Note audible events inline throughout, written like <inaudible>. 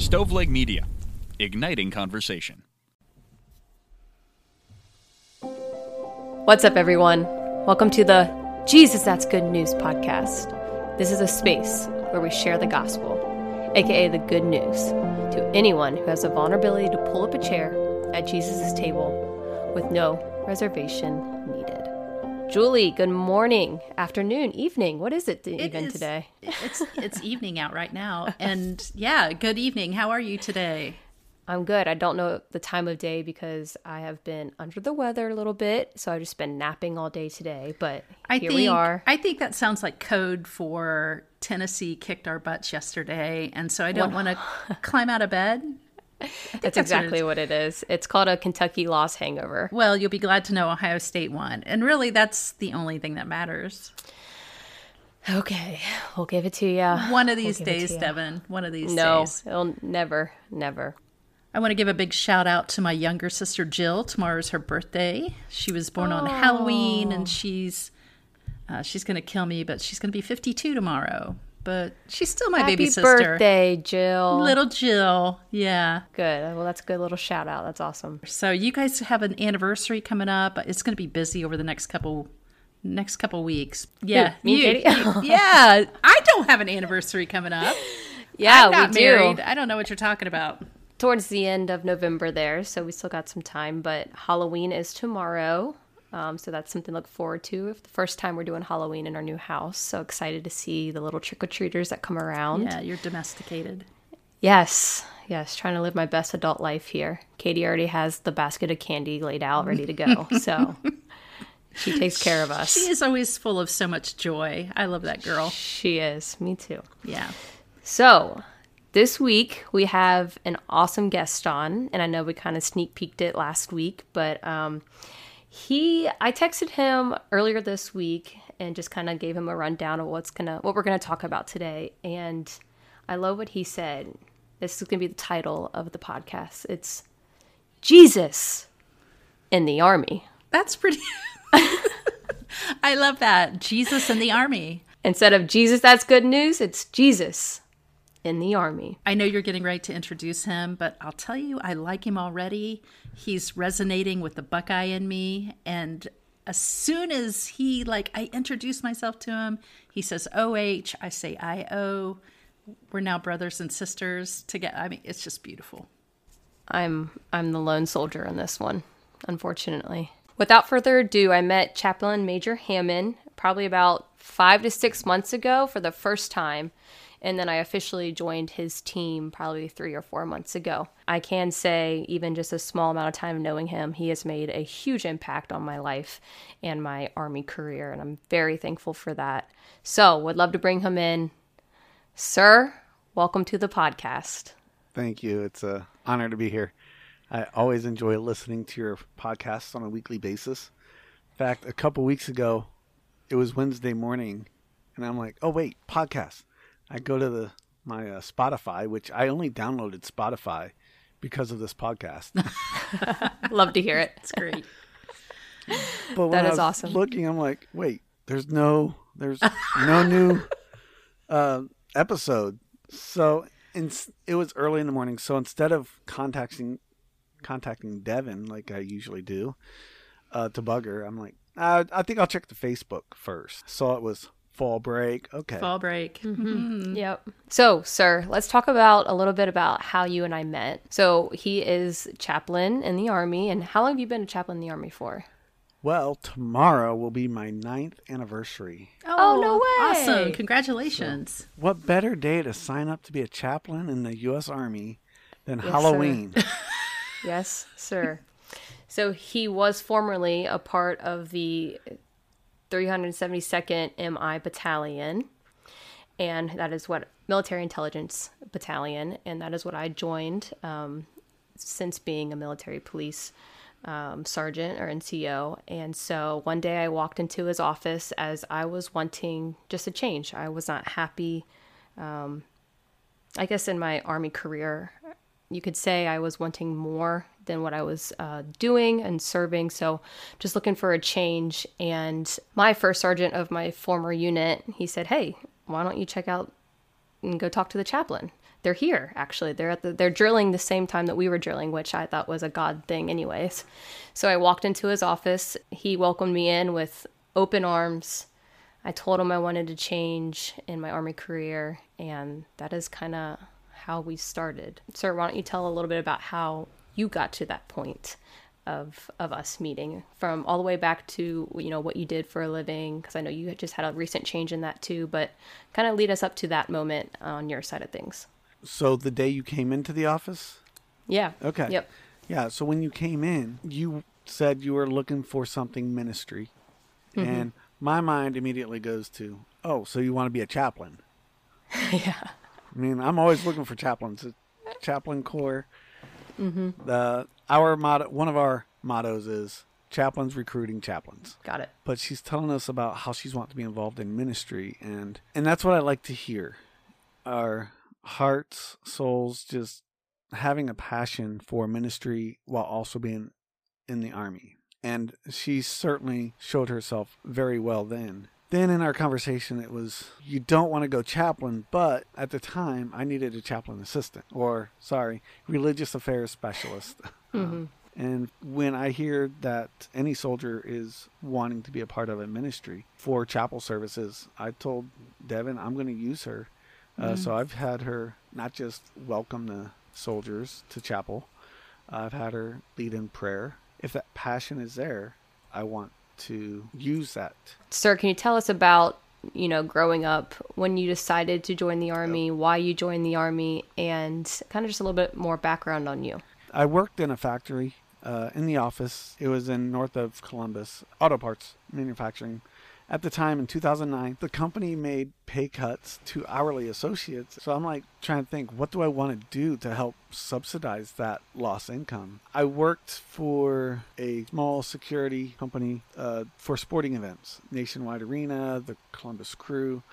Stoveleg Media, igniting conversation. What's up, everyone? Welcome to the Jesus That's Good News podcast. This is a space where we share the gospel, aka the good news, to anyone who has the vulnerability to pull up a chair at Jesus' table with no reservation needed. Julie, good morning, afternoon, evening. What is it, It even is- today? <laughs> it's <laughs> it's evening out right now, and yeah, good evening. How are you today? I'm good. I don't know the time of day because I have been under the weather a little bit, so I've just been napping all day today. But I here think we are. I think that sounds like code for Tennessee kicked our butts yesterday, and so I don't want to <laughs> climb out of bed. <laughs> That's what it exactly what it is. It's called a Kentucky loss hangover. Well, you'll be glad to know Ohio State won, and really, that's the only thing that matters. Okay, we'll give it to you. One of these to days. Devin. One of these No, days. it'll never, never. I want to give a big shout out to my younger sister Jill. Tomorrow's her birthday. She was born on Halloween, and she's uh, she's going to kill me, but she's going to be 52 tomorrow. But she's still my Happy baby sister. Happy birthday, Jill. Little Jill. Yeah. Good. Well, that's a good little shout out. That's awesome. So you guys have an anniversary coming up. It's going to be busy over the next couple next couple weeks. Yeah. me you- you- <laughs> yeah. I don't have an anniversary coming up. Yeah, I'm not we do. married. I don't know what you're talking about. Towards the end of November, there, so we still got some time. But Halloween is tomorrow, um, so that's something to look forward to. If the first time we're doing Halloween in our new house, so excited to see the little trick or treaters that come around. Yeah, you're domesticated. Yes, yes, trying to live my best adult life here. Katie already has the basket of candy laid out, ready to go. <laughs> So she takes care of us. She is always full of so much joy. I love that girl. She is. Me too. Yeah. So, this week we have an awesome guest on, and I know we kind of sneak peeked it last week, but um, he, I texted him earlier this week and just kind of gave him a rundown of what's gonna, what we're gonna talk about today, and I love what he said. This is gonna be the title of the podcast. It's Jesus in the Army. That's pretty. <laughs> I love that. Jesus in the army. Instead of Jesus, that's good news. It's Jesus in the Army. I know you're getting ready to introduce him, but I'll tell you, I like him already. He's resonating with the Buckeye in me. And as soon as he, like, I introduce myself to him, he says OH, I say IO. We're now brothers and sisters together. I mean, it's just beautiful. I'm I'm the lone soldier in this one, unfortunately. Without further ado, I met Chaplain Major Hamman probably about five to six months ago for the first time, and then I officially joined his team probably three or four months ago. I can say, even just a small amount of time knowing him, he has made a huge impact on my life and my Army career, and I'm very thankful for that. So, would love to bring him in. Sir, welcome to the podcast. Thank you. It's an honor to be here. I always enjoy listening to your podcasts on a weekly basis. In fact, a couple weeks ago, it was Wednesday morning, and I'm like, "Oh wait, podcast." I go to the my uh, Spotify, which I only downloaded Spotify because of this podcast. <laughs> <laughs> Love to hear it. It's great. But when That I was awesome. Looking, I'm like, "Wait, there's no, there's no new <laughs> uh, episode." So in, it was early in the morning. So instead of contacting contacting Devin like I usually do uh, to bug her, I'm like, uh, I think I'll check the Facebook first. Saw it was fall break. Okay, Fall break. Mm-hmm. Mm-hmm. Yep. So, sir, let's talk about a little bit about how you and I met. So, he is chaplain in the army, and how long have you been a chaplain in the army for? well, tomorrow will be my ninth anniversary. Oh, oh no way. Awesome. Congratulations. What better day to sign up to be a chaplain in the U.S. Army than sir. Halloween? <laughs> <laughs> Yes, sir. so, he was formerly a part of the 372nd MI Battalion, and that is what Military Intelligence Battalion, and that is what I joined um, since being a military police um, sergeant or NCO. And so one day I walked into his office as I was wanting just a change. I was not happy. Um, I guess in my army career, you could say I was wanting more than what I was uh, doing and serving. So just looking for a change. And my first sergeant of my former unit, he said, Hey, why don't you check out and go talk to the chaplain. They're here, actually. They're at the, they're drilling the same time that we were drilling, which I thought was a God thing, anyways. So I walked into his office. He welcomed me in with open arms. I told him I wanted to change in my Army career, and that is kind of how we started. Sir, why don't you tell a little bit about how you got to that point of of us meeting from all the way back to you know what you did for a living because I know you just had a recent change in that too, but kind of lead us up to that moment on your side of things. So the day you came into the office? Yeah. Okay. Yep. Yeah. So when you came in, you said you were looking for something ministry. Mm-hmm. And my mind immediately goes to, oh, so you want to be a chaplain? <laughs> yeah. I mean, I'm always looking for chaplains. Chaplain Corps. Mm-hmm. The our motto, one of our mottos is chaplains recruiting chaplains. Got it. But she's telling us about how she's wanting to be involved in ministry, and and that's what I like to hear. Our hearts, souls, just having a passion for ministry while also being in the army. And she certainly showed herself very well then. Then in our conversation, it was you don't want to go chaplain, but at the time, I needed a chaplain assistant, or sorry, religious affairs specialist. Um, <laughs> and when I hear that any soldier is wanting to be a part of a ministry for chapel services, I told Devin I'm going to use her. Uh, so I've had her not just welcome the soldiers to chapel, I've had her lead in prayer. If that passion is there, I want to use that. Sir, can you tell us about, you know, growing up when you decided to join the army, why you joined the army, and kind of just a little bit more background on you? I worked in a factory uh, in the office. It was in north of Columbus, auto parts manufacturing. At the time in 2009, the company made pay cuts to hourly associates. So I'm like trying to think, what do I want to do to help subsidize that lost income? I worked for a small security company uh, for sporting events, Nationwide Arena, the Columbus Crew,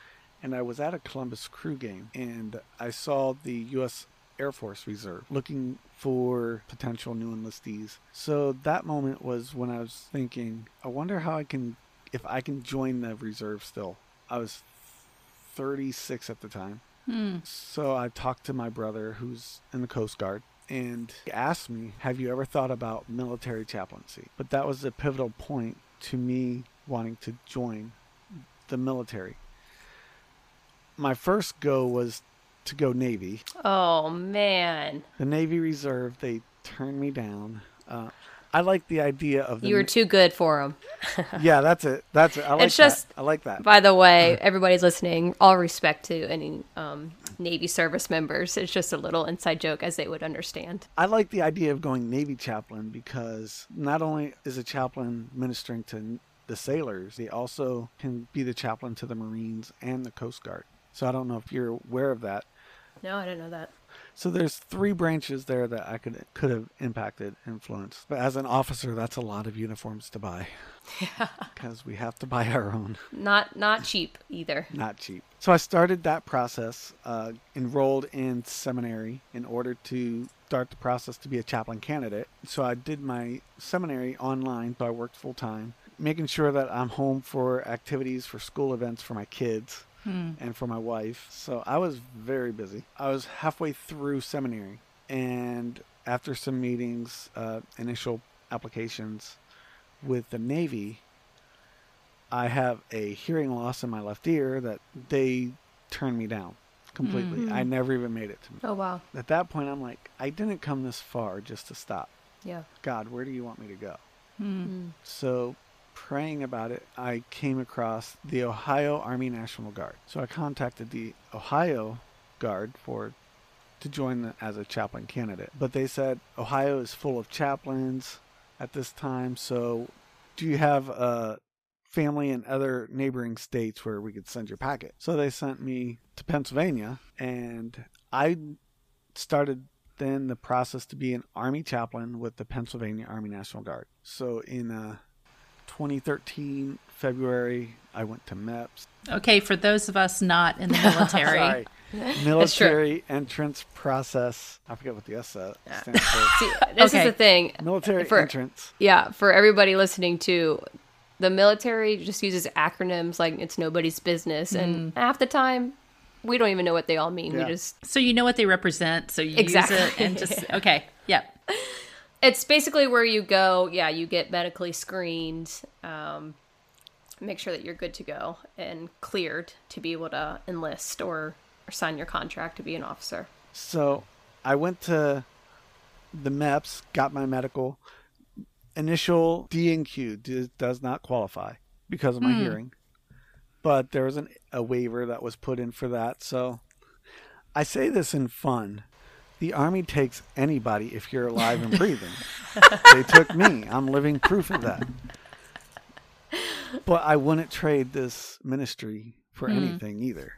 and I was at a Columbus Crew game and I saw the U.S. Air Force Reserve looking for potential new enlistees. So that moment was when I was thinking, I wonder how I can, if I can join the reserve still. I was 36 at the time. So I talked to my brother who's in the Coast Guard and he asked me, Have you ever thought about military chaplaincy? But that was a pivotal point to me wanting to join the military. My first go was to go Navy. Oh, man. The Navy Reserve, they turned me down. Uh, I like the idea of the You were too good for him. <laughs> yeah, that's it. That's it. I like It's just- that. I like that. By the way, <laughs> everybody's listening. All respect to any um, Navy service members. It's just a little inside joke, as they would understand. I like the idea of going Navy chaplain because not only is a chaplain ministering to the sailors, they also can be the chaplain to the Marines and the Coast Guard. So I don't know if you're aware of that. No, I didn't know that. So there's three branches there that I could could have impacted, influenced. But as an officer, that's a lot of uniforms to buy. <laughs> Yeah. Because we have to buy our own. Not not cheap either. not cheap. So I started that process, uh, enrolled in seminary in order to start the process to be a chaplain candidate. So I did my seminary online, so I worked full time, making sure that I'm home for activities, for school events for my kids. Hmm. And for my wife. So I was very busy. I was halfway through seminary. And after some meetings, uh, initial applications with the Navy, I have a hearing loss in my left ear that they turned me down completely. Hmm. I never even made it to Oh wow. At that point, I'm like, I didn't come this far just to stop. Yeah. God, where do you want me to go? Hmm. So, praying about it, I came across the Ohio Army National Guard. So I contacted the Ohio Guard for to join the, as a chaplain candidate, but they said Ohio is full of chaplains at this time. So, do you have a family in other neighboring states where we could send your packet? So they sent me to Pennsylvania, and I started then the process to be an Army chaplain with the Pennsylvania Army National Guard. So in uh, 2013 February, I went to MEPS. Okay, for those of us not in the <laughs> military, military entrance process. I forget what the S uh, stands for. <laughs> See, this Okay. is the thing. Military For- entrance. Yeah, for everybody listening to, the military just uses acronyms like it's nobody's business, and half the time, we don't even know what they all mean. Yeah. We just So you know what they represent, so you Exactly. use it and just okay. Yep. <laughs> it's basically where you go. Yeah, you get medically screened. Um, make sure that you're good to go and cleared to be able to enlist or, or sign your contract to be an officer. So I went to the MEPS, got my medical. Initial D and Q d- does not qualify because of my hearing, but there was an, a waiver that was put in for that. So I say this in fun. The Army takes anybody if you're alive and <laughs> breathing. they took me. I'm living proof of that. But I wouldn't trade this ministry for anything either.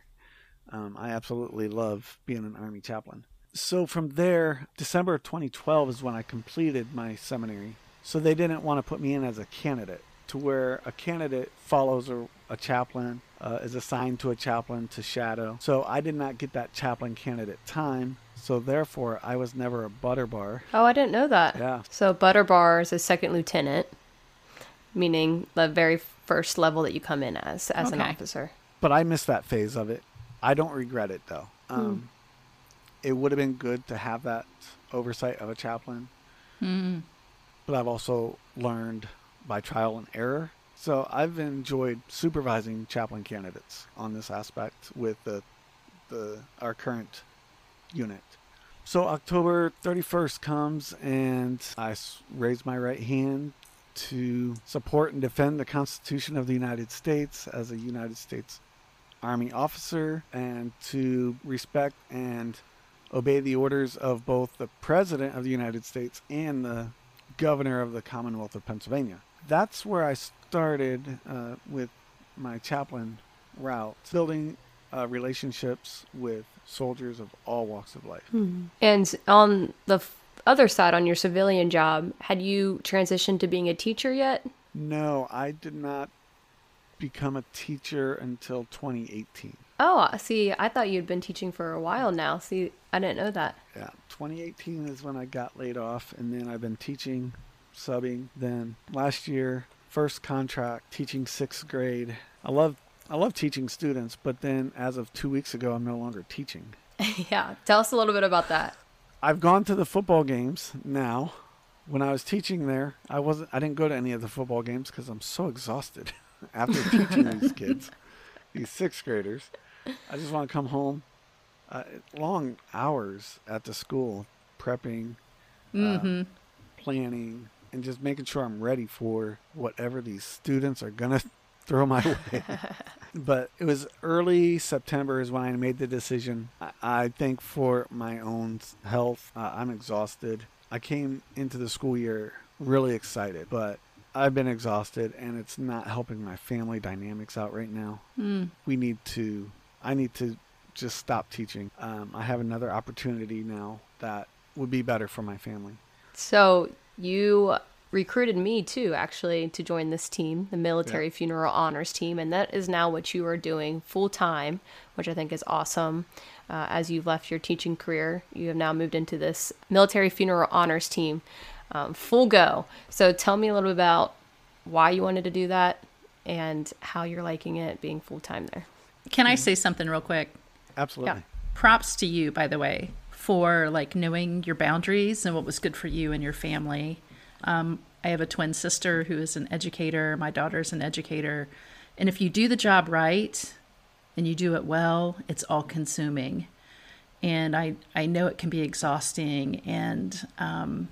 Um, I absolutely love being an Army chaplain. So from there, December of 2012 is when I completed my seminary. So they didn't want to put me in as a candidate, to where a candidate follows a, a chaplain, uh, is assigned to a chaplain to shadow. So I did not get that chaplain candidate time. So therefore, I was never a butter bar. Oh, I didn't know that. Yeah. So butter bar is a second lieutenant, meaning the very first level that you come in as as an officer. But I missed that phase of it. I don't regret it though. Um, It would have been good to have that oversight of a chaplain. But I've also learned by trial and error. So I've enjoyed supervising chaplain candidates on this aspect with the, the our current unit. So October 31st comes and I raise my right hand to support and defend the Constitution of the United States as a United States Army officer and to respect and obey the orders of both the President of the United States and the Governor of the Commonwealth of Pennsylvania. That's where I started uh, with my chaplain route, building uh, relationships with soldiers of all walks of life. And on the f- other side, on your civilian job, had you transitioned to being a teacher yet? No, I did not become a teacher until 2018. Oh, see, I thought you'd been teaching for a while now. See, I didn't know that. Yeah, 2018 is when I got laid off, and then I've been teaching, subbing. Then last year, first contract, teaching sixth grade. I love I love teaching students, but then as of two weeks ago, I'm no longer teaching. <laughs> yeah, tell us a little bit about that. I've gone to the football games now. When I was teaching there, I wasn't. I didn't go to any of the football games because I'm so exhausted <laughs> after teaching these kids, <laughs> these sixth graders. I just want to come home. Uh, long hours at the school, prepping, uh, planning, and just making sure I'm ready for whatever these students are gonna <laughs> throw my way. <laughs> but it was early September is when I made the decision. I, I think for my own health, uh, I'm exhausted. I came into the school year really excited, but I've been exhausted and it's not helping my family dynamics out right now. We need to, I need to just stop teaching. Um, I have another opportunity now that would be better for my family. So you recruited me too, actually, to join this team, the military Yeah. funeral honors team, and that is now what you are doing full time, which I think is awesome. Uh, as you've left your teaching career, you have now moved into this military funeral honors team, um, full go. So tell me a little bit about why you wanted to do that and how you're liking it being full time there. Can I say something real quick? Absolutely. Props to you, by the way, for like knowing your boundaries and what was good for you and your family. Um, I have a twin sister who is an educator. My daughter's an educator. And if you do the job right and you do it well, it's all consuming. And I, I know it can be exhausting. And um,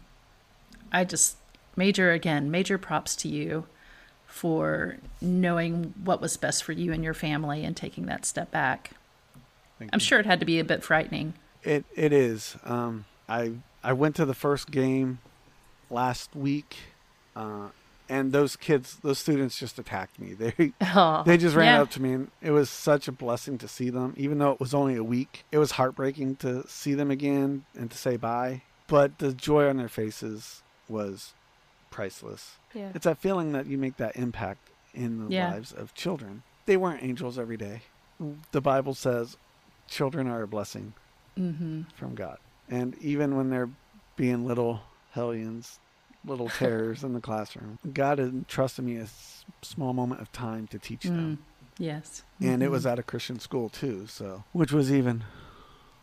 I just, major, again, major props to you for knowing what was best for you and your family and taking that step back. Thank I'm you. sure it had to be a bit frightening. It it is. Um, I I went to the first game last week, uh, and those kids, those students, just attacked me. They <laughs> Oh, they just ran Yeah. up to me, and it was such a blessing to see them. Even though it was only a week, it was heartbreaking to see them again and to say bye. But the joy on their faces was priceless. yeah. It's that feeling that you make that impact in the Yeah. lives of children. They weren't angels every day. The Bible says children are a blessing Mm-hmm. from God. And even when they're being little hellions, little <laughs> terrors in the classroom, God had entrusted me a s- small moment of time to teach them. Yes. and it was at a Christian school too, so which was even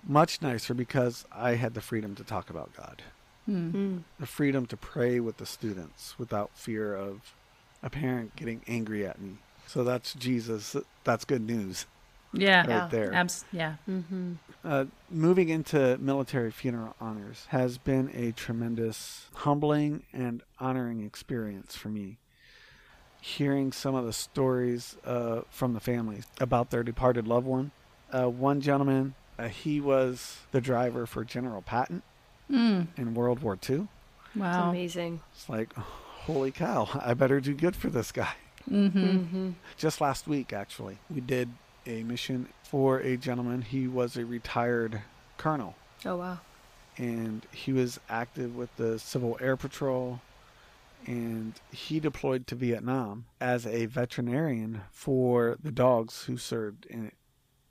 much nicer because I had the freedom to talk about God, Mm. the freedom to pray with the students without fear of a parent getting angry at me. So that's Jesus. That's good news Yeah. Yeah. right there. Abs- yeah. Mm-hmm. Uh, moving into military funeral honors has been a tremendous humbling and honoring experience for me. Hearing some of the stories uh, from the families about their departed loved one. Uh, one gentleman, uh, he was the driver for General Patton Mm. in World War II. It's Wow. amazing. It's like, holy cow, <laughs> I better do good for this guy. Mm-hmm. Mm-hmm. Just last week, actually, we did a mission for a gentleman. He was a retired colonel. Oh wow. and he was active with the Civil Air Patrol and he deployed to Vietnam as a veterinarian for the dogs who served in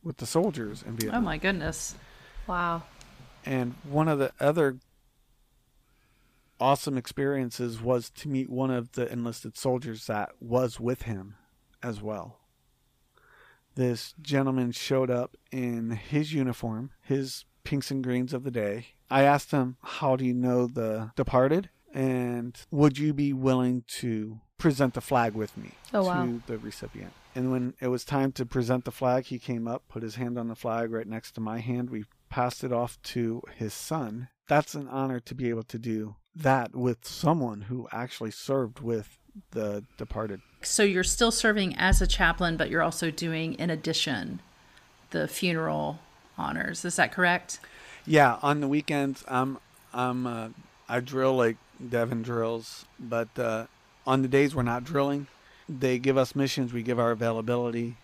with the soldiers in oh, Vietnam. Oh my goodness. Wow. And one of the other awesome experiences was to meet one of the enlisted soldiers that was with him as well. This gentleman showed up in his uniform, his pinks and greens of the day. I asked him, How do you know the departed? And would you be willing to present the flag with me Oh, to wow. the recipient? And when it was time to present the flag, he came up, put his hand on the flag right next to my hand. We passed it off to his son. That's an honor to be able to do that with someone who actually served with the departed. So you're still serving as a chaplain, but you're also doing, in addition, the funeral honors. Is that correct? Yeah, on the weekends, I'm I'm uh, I drill like Devin drills, but uh, on the days we're not drilling, they give us missions. We give our availability.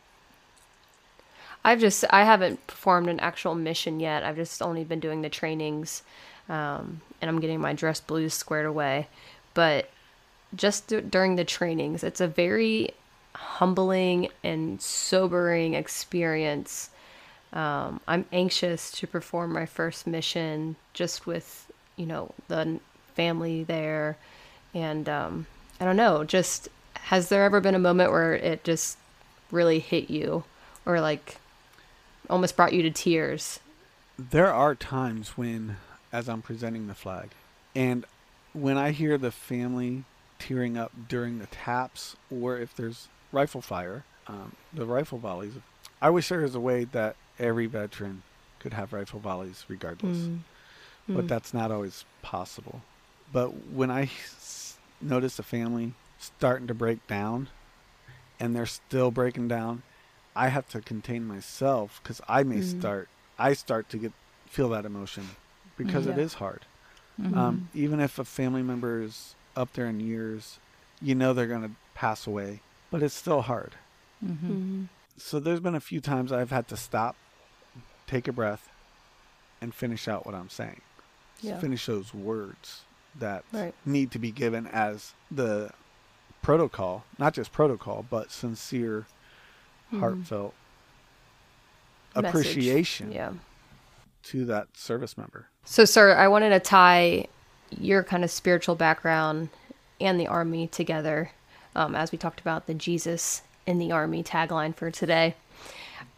I've just I haven't performed an actual mission yet. I've just only been doing the trainings, um, and I'm getting my dress blues squared away. But just d- during the trainings, it's a very humbling and sobering experience. Um, I'm anxious to perform my first mission, just with you know the family there, and um, I don't know. Just has there ever been a moment where it just really hit you, or like almost brought you to tears? There are times when, as I'm presenting the flag, and when I hear the family tearing up during the taps, or if there's rifle fire, um, the rifle volleys. I wish there was a way that every veteran could have rifle volleys regardless. Mm. but Mm. that's not always possible. But when I s- notice a family starting to break down and they're still breaking down, I have to contain myself because I may Mm. start, I start to get feel that emotion because it Yeah. is hard. Mm-hmm. Um, even if a family member is up there in years, you know they're going to pass away, but it's still hard. Mm-hmm. Mm. So there's been a few times I've had to stop, take a breath, and finish out what I'm saying. Yeah. Finish those words that Right. need to be given as the protocol, not just protocol, but sincere, Mhm. heartfelt Message. appreciation Yeah. to that service member. So, sir, I wanted to tie your kind of spiritual background and the army together, um, as we talked about the Jesus in the army tagline for today.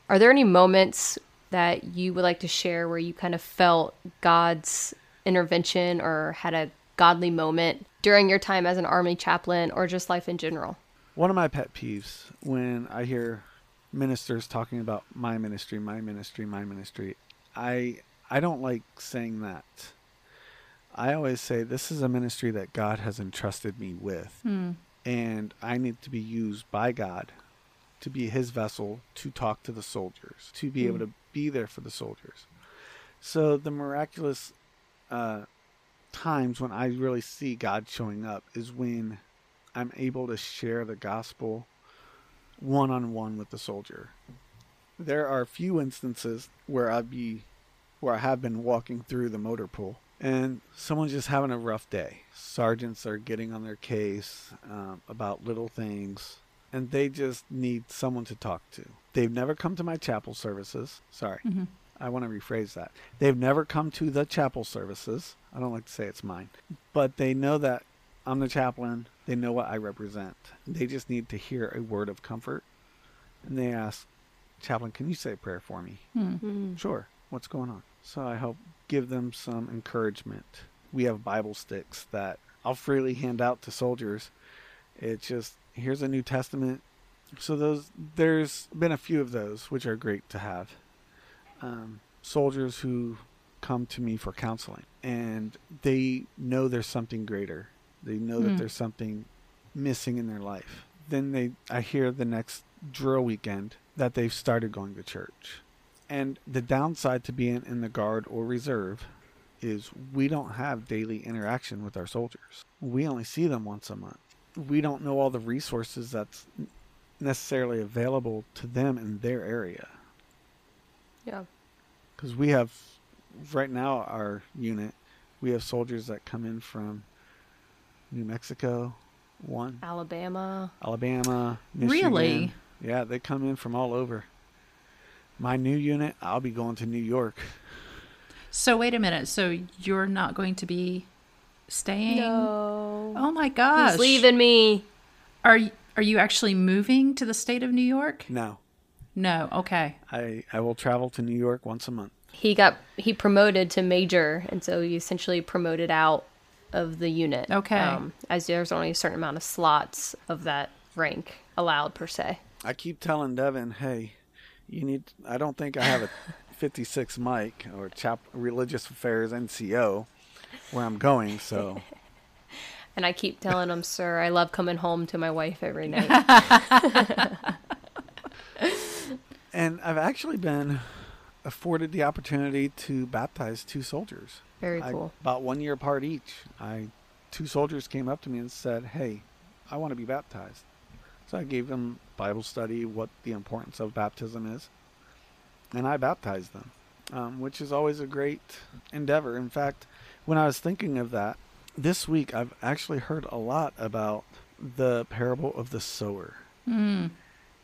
Are there any moments that you would like to share where you kind of felt God's intervention or had a godly moment during your time as an army chaplain or just life in general? One of my pet peeves when I hear ministers talking about my ministry, my ministry, my ministry, I I don't like saying that. I always say this is a ministry that God has entrusted me with, Hmm. and I need to be used by God to be His vessel to talk to the soldiers, to be able to be there for the soldiers. So the miraculous uh, times when I really see God showing up is when I'm able to share the gospel one on one with the soldier. There are a few instances where I'd be where I have been walking through the motor pool and someone's just having a rough day. Sergeants are getting on their case um, about little things and they just need someone to talk to. They've never come to my chapel services. Sorry. Mhm. I want to rephrase that. They've never come to the chapel services. I don't like to say it's mine, but they know that I'm the chaplain. They know what I represent. They just need to hear a word of comfort and they ask, Chaplain, can you say a prayer for me? Sure. What's going on? So I help give them some encouragement. We have Bible sticks that I'll freely hand out to soldiers. It's just here's a New Testament. So those there's been a few of those which are great to have. Um, soldiers who come to me for counseling and they know there's something greater. They know that there's something missing in their life. Then they I hear the next drill weekend that they've started going to church. And the downside to being in the guard or reserve is we don't have daily interaction with our soldiers. We only see them once a month. We don't know all the resources that's necessarily available to them in their area. Yeah. Because we have, right now, our unit, we have soldiers that come in from New Mexico, one, Alabama. Alabama, Michigan. Really? Yeah, they come in from all over. My new unit, I'll be going to New York. So wait a minute. So you're not going to be staying? No. Oh my gosh. He's leaving me. Are are you actually moving to the state of New York? No, No. Okay. I, I will travel to New York once a month. He got he promoted to major, and so he essentially promoted out of the unit. Okay. Um, as there's only a certain amount of slots of that rank allowed per se. I keep telling Devin, hey, you need. I don't think I have a <laughs> 56 Mike or chap religious affairs NCO where I'm going. So <laughs> And I keep telling him, sir, I love coming home to my wife every night. <laughs> and I've actually been afforded the opportunity to baptize two soldiers. Very I- cool. about one year apart each. I two soldiers came up to me and said, "Hey, I want to be baptized." So I gave them Bible study, what the importance of baptism is, and I baptized them, um, which is always a great endeavor. In fact, when I was thinking of that this week, I've actually heard a lot about the parable of the sower, Mm.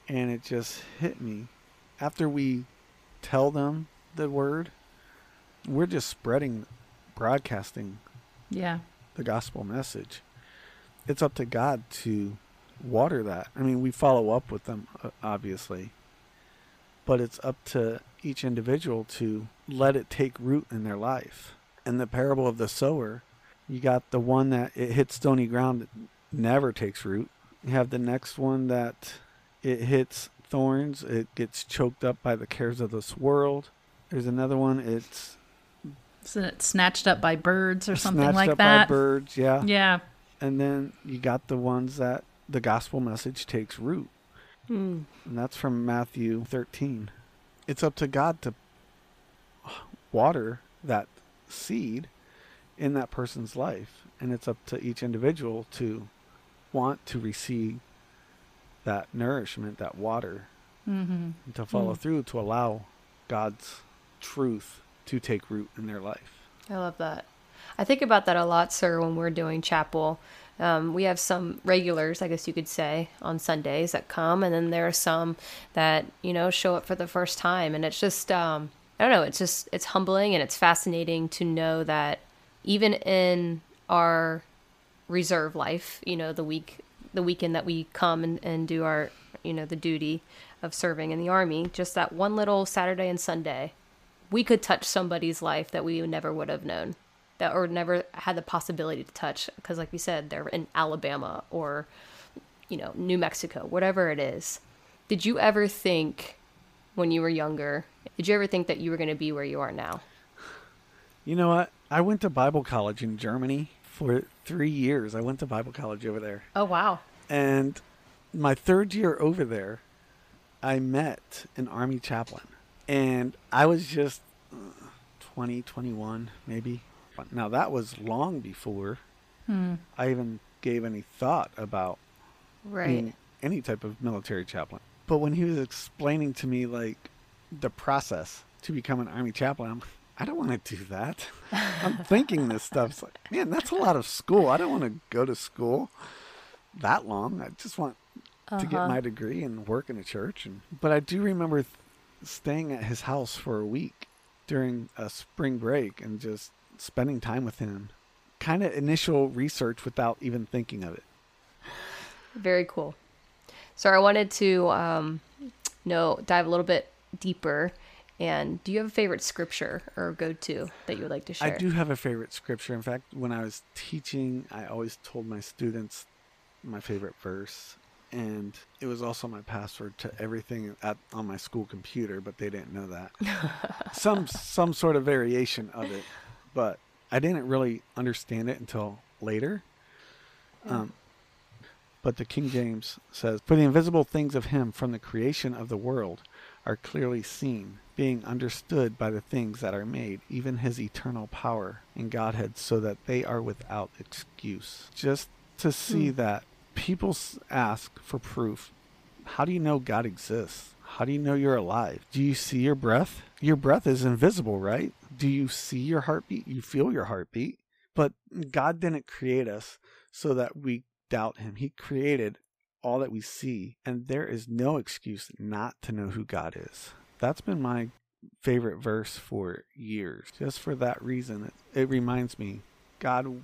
and it just hit me after we tell them the word. We're just spreading, broadcasting Yeah. the gospel message. It's up to God to water that. I mean, we follow up with them, uh, obviously, but it's up to each individual to let it take root in their life. In the parable of the sower, you got the one that it hits stony ground that never takes root. You have the next one that it hits thorns, it gets choked up by the cares of this world. There's another one, it's So it's snatched up by birds or something like that? snatched up by birds, yeah. Yeah. and then you got the ones that the gospel message takes root Hmm. and that's from matthew 13 it's up to god to water that seed in that person's life and it's up to each individual to want to receive that nourishment that water Mm-hmm. to follow through to allow god's truth to take root in their life I love that. I think about that a lot, sir, when we're doing chapel. Um, we have some regulars, I guess you could say, on Sundays that come, and then there are some that you know show up for the first time, and it's just um, I don't know, it's just it's humbling and it's fascinating to know that even in our reserve life, you know, the week the weekend that we come and, and do our you know the duty of serving in the army, just that one little Saturday and Sunday we could touch somebody's life that we never would have known that or never had the possibility to touch because like you said they're in alabama or you know new mexico whatever it is did you ever think when you were younger did you ever think that you were going to be where you are now You know what? I went to Bible college in Germany for three years. I went to Bible college over there. oh wow And my third year over there, I met an Army chaplain. And I was just uh, 20, 21, maybe. Now, that was long before I even gave any thought about right being any type of military chaplain. But when he was explaining to me, like, the process to become an Army chaplain, I'm I don't want to do that. I'm <laughs> thinking this stuff. It's like, man, that's a lot of school. I don't want to go to school that long. I just want to get Uh-huh. my degree and work in a church. And but I do remember th- staying at his house for a week during a spring break and just spending time with him. Kind of initial research without even thinking of it. Very cool. So I wanted to um, know dive a little bit deeper. And do you have a favorite scripture or go to that you would like to share? I do have a favorite scripture. In fact, when I was teaching, I always told my students my favorite verse, and it was also my password to everything at, on my school computer, but they didn't know that. <laughs> some some sort of variation of it, but I didn't really understand it until later. Um, but the King James says, "For the invisible things of Him from the creation of the world are clearly seen." being understood by the things that are made, even his eternal power and Godhead, so that they are without excuse. Just to see that people ask for proof. How do you know God exists? How do you know you're alive? Do you see your breath? Your breath is invisible, right? Do you see your heartbeat? You feel your heartbeat. But God didn't create us so that we doubt him. He created all that we see, and there is no excuse not to know who God is. That's been my favorite verse for years. Just for that reason, it, it reminds me God,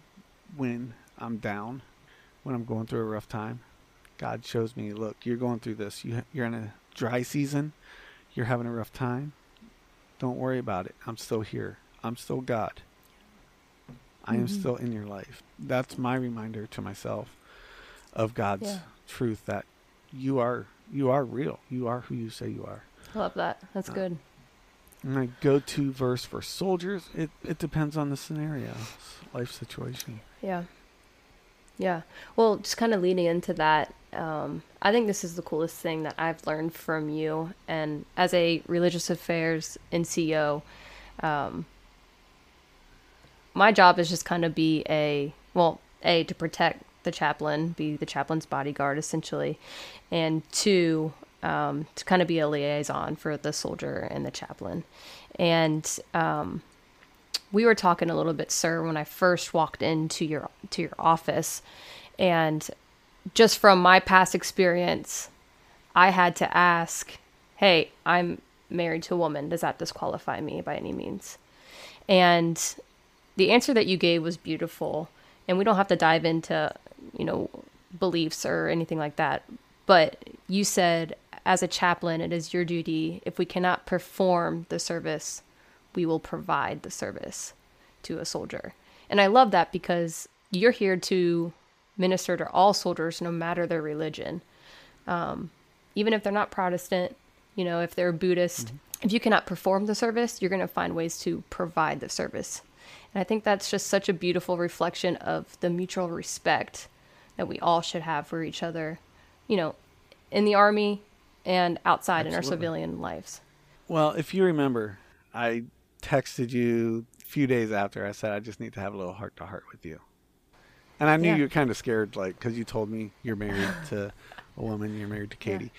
when I'm down, when I'm going through a rough time, God shows me, look, you're going through this. You, you're in a dry season. You're having a rough time. Don't worry about it. I'm still here. I'm still God. I am still in your life. That's my reminder to myself of God's Yeah. truth that you are you are real. You are who you say you are. I love that. That's Uh, good. My go-to verse for soldiers, it, it depends on the scenario, life situation. Yeah. Yeah. Well, just kind of leading into that, um, I think this is the coolest thing that I've learned from you. And as a religious affairs NCO, um, my job is just kind of be a, well, A, to protect the chaplain, be the chaplain's bodyguard essentially, and two, um, to kind of be a liaison for the soldier and the chaplain. And, um, we were talking a little bit, sir, when I first walked into your to your office, and just from my past experience, I had to ask, "Hey, I'm married to a woman. Does that disqualify me by any means?" And the answer that you gave was beautiful, and we don't have to dive into, you know, beliefs or anything like that. But you said, as a chaplain, it is your duty if we cannot perform the service we will provide the service to a soldier. And I love that because you're here to minister to all soldiers, no matter their religion. Um, even if they're not Protestant, you know, if they're Buddhist, if you cannot perform the service, you're going to find ways to provide the service. And I think that's just such a beautiful reflection of the mutual respect that we all should have for each other, you know, in the army and outside in our civilian lives. Well, if you remember, I texted you a few days after I said I just need to have a little heart to heart with you. And I knew Yeah. you were kind of scared, like, because you told me you're married <laughs> to a woman, you're married to Katie.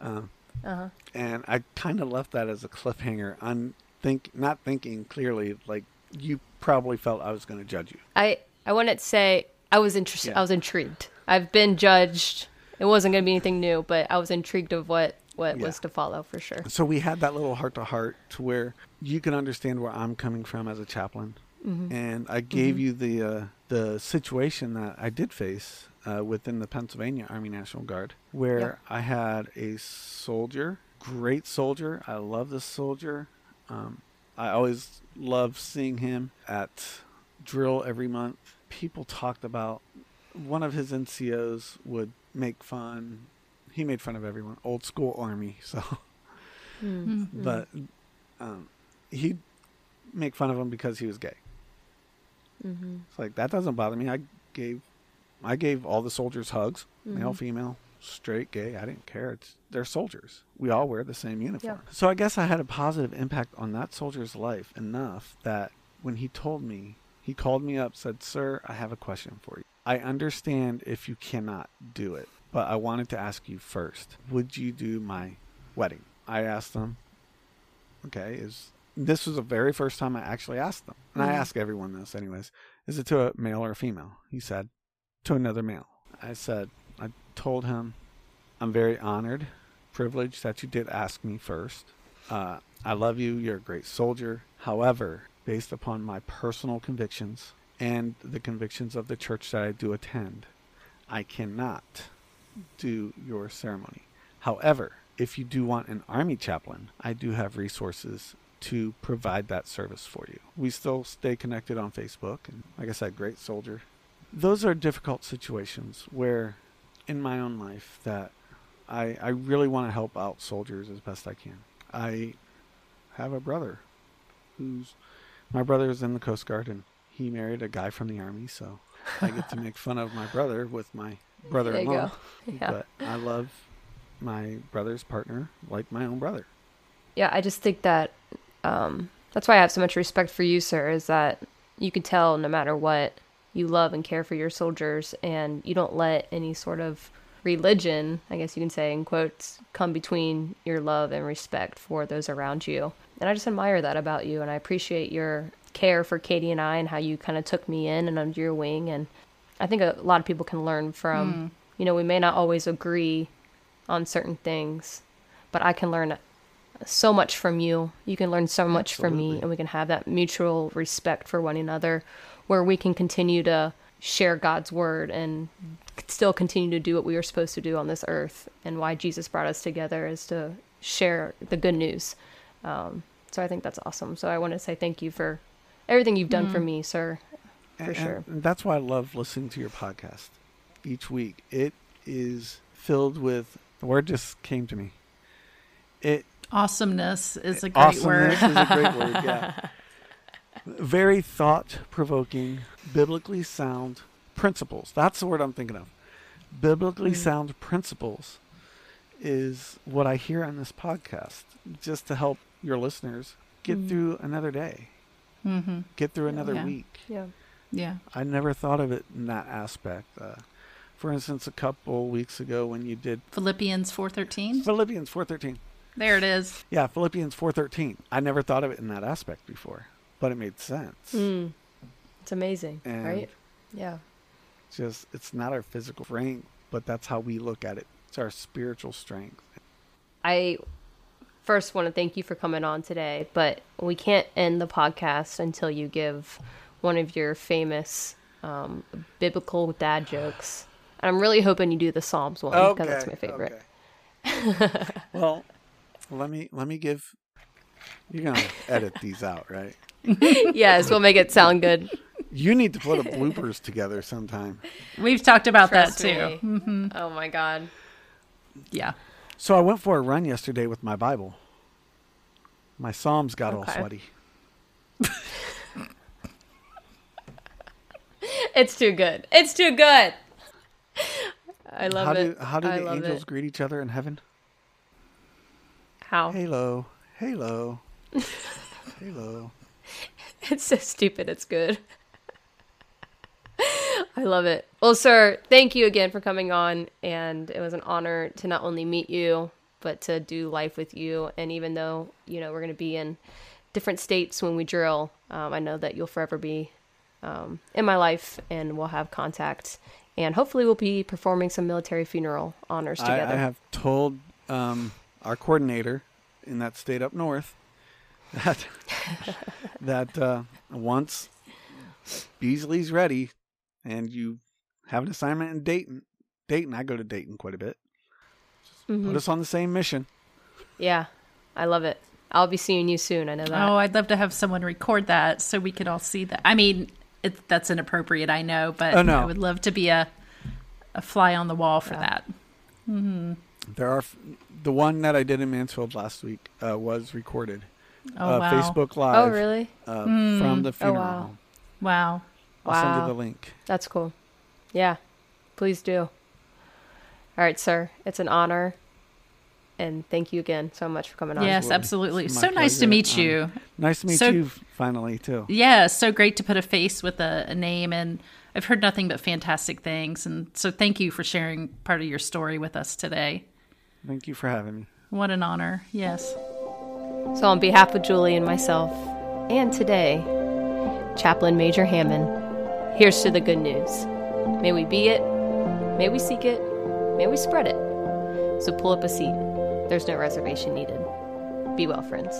Um, Uh-huh. and I kind of left that as a cliffhanger, on think, not thinking clearly, like, you probably felt I was going to judge you. I I wouldn't say I was interested. Yeah. I was intrigued. I've been judged. It wasn't going to be anything new, but I was intrigued of what what Yeah. was to follow for sure. So we had that little heart to heart to where you can understand where I'm coming from as a chaplain, and I gave you the uh, the situation that I did face uh, within the Pennsylvania Army National Guard, where Yep. I had a soldier, great soldier. I love this soldier. Um, I always love seeing him at drill every month. People talked about one of his NCOs would make fun. He made fun of everyone, old school army. <laughs> So but um, he'd make fun of him because he was gay. Mm-hmm. It's like that doesn't bother me. I gave, I gave all the soldiers hugs, Mm-hmm. male, female, straight, gay. I didn't care. It's they're soldiers. We all wear the same uniform. Yeah. So I guess I had a positive impact on that soldier's life enough that when he told me, he called me up, said, "Sir, I have a question for you. I understand if you cannot do it, but I wanted to ask you first. Would you do my wedding?" I asked him, okay, is this was the very first time I actually asked them. And I Mhm. ask everyone this anyways. Is it to a male or a female? He said, to another male. I said, I told him, I'm very honored, privileged that you did ask me first. Uh, I love you. You're a great soldier. However, based upon my personal convictions and the convictions of the church that I do attend, I cannot do your ceremony. However, if you do want an Army chaplain, I do have resources to provide that service for you. We still stay connected on Facebook, and like I said, great soldier. Those are difficult situations where, in my own life, that I, I really want to help out soldiers as best I can. I have a brother who's my brother is in the Coast Guard and he married a guy from the Army, so I get to <laughs> make fun of my brother with my brother in law. Yeah. But I love my brother's partner like my own brother. Yeah, I just think that um, that's why I have so much respect for you, sir, is that you can tell no matter what, you love and care for your soldiers and you don't let any sort of religion, I guess you can say in quotes, come between your love and respect for those around you. And I just admire that about you and I appreciate your care for Katie and I and how you kind of took me in and under your wing and I think a lot of people can learn from, you know, we may not always agree on certain things, but I can learn so much from you. You can learn so much from me, and we can have that mutual respect for one another where we can continue to share God's word and still continue to do what we were supposed to do on this earth. And why Jesus brought us together is to share the good news. Um, so I think that's awesome. So I want to say thank you for everything you've done for me, sir. For And- sure. And that's why I love listening to your podcast each week. It is filled with the word just came to me. It Awesomeness is a great word. awesomeness is a great word. Yeah. <laughs> Very thought provoking, biblically sound principles. That's the word I'm thinking of. Biblically sound principles is what I hear on this podcast, just to help your listeners get through another day, hmm get through another Yeah. week. Yeah. Yeah. I never thought of it in that aspect. Uh, for instance, a couple weeks ago when you did Philippians 4:13. Philippians 4:13. There it is. Yeah, Philippians 4:13. I never thought of it in that aspect before, but it made sense. Mm. It's amazing, And- right? Yeah. Just it's not our physical strength, but that's how we look at it. It's our spiritual strength. I first want to thank you for coming on today, but we can't end the podcast until you give one of your famous um, biblical dad jokes. And I'm really hoping you do the Psalms one because that's my favorite. okay. well, let me let me give. You're gonna edit these out, right? <laughs> yes, we'll make it sound good. You need to put a bloopers together sometime. We've talked about Trust that too. me. Oh my god. Yeah. So I went for a run yesterday with my Bible. My Psalms got all sweaty. <laughs> It's too good. It's too good. I love how it. do how do I the angels it. greet each other in heaven? How? Halo, halo, <laughs> halo. It's so stupid. It's good. <laughs> I love it. Well, sir, thank you again for coming on. And it was an honor to not only meet you, but to do life with you. And even though, you know, we're going to be in different states when we drill, um, I know that you'll forever be um, in my life and we'll have contact. And hopefully, we'll be performing some military funeral honors I, together. I have told um, our coordinator in that state up north that <laughs> that uh, once Beasley's ready and you have an assignment in Dayton, Dayton, I go to Dayton quite a bit. Mhm. Put us on the same mission. Yeah, I love it. I'll be seeing you soon. I know that. Oh, I'd love to have someone record that so we could all see that. I mean, it, that's inappropriate, I know, but Oh, no. I would love to be a a fly on the wall for Yeah. that. There are f- the one that I did in Mansfield last week uh, was recorded. Oh uh, wow! Facebook Live. oh, really? uh, from the funeral wow. home. Wow. I'll send you the link. That's cool. Yeah, please do. All right, sir. It's an honor. And thank you again so much for coming on. Yes, Absolutely. absolutely. So my nice to pleasure. meet Um, you. Nice to meet So- you finally too. Yeah, so great to put a face with a, a name, and I've heard nothing but fantastic things. And so, thank you for sharing part of your story with us today. Thank you for having me. What an honor! Yes. So, on behalf of Julie and myself, and today, Chaplain Major Hamman, here's to the good news. May we be it, may we seek it, may we spread it. So, pull up a seat. There's no reservation needed. Be well, friends.